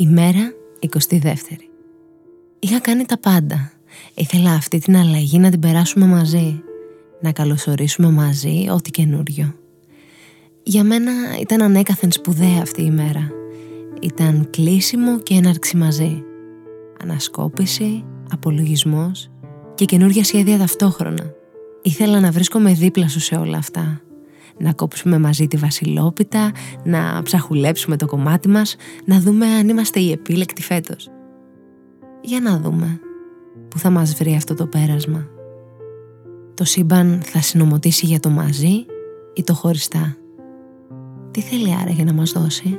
Ημέρα 22η. Είχα κάνει τα πάντα. Ήθελα αυτή την αλλαγή να την περάσουμε μαζί. Να καλωσορίσουμε μαζί ό,τι καινούριο. Για μένα ήταν ανέκαθεν σπουδαία αυτή η μέρα. Ήταν κλείσιμο και έναρξη μαζί. Ανασκόπηση, απολογισμός και καινούργια σχέδια ταυτόχρονα. Ήθελα να βρίσκομαι δίπλα σου σε όλα αυτά. Να κόψουμε μαζί τη βασιλόπιτα, να ψαχουλέψουμε το κομμάτι μας, να δούμε αν είμαστε οι επίλεκτοι φέτος. Για να δούμε που θα μας βρει αυτό το πέρασμα. Το σύμπαν θα συνομωτήσει για το μαζί ή το χωριστά. Τι θέλει άραγε να μας δώσει;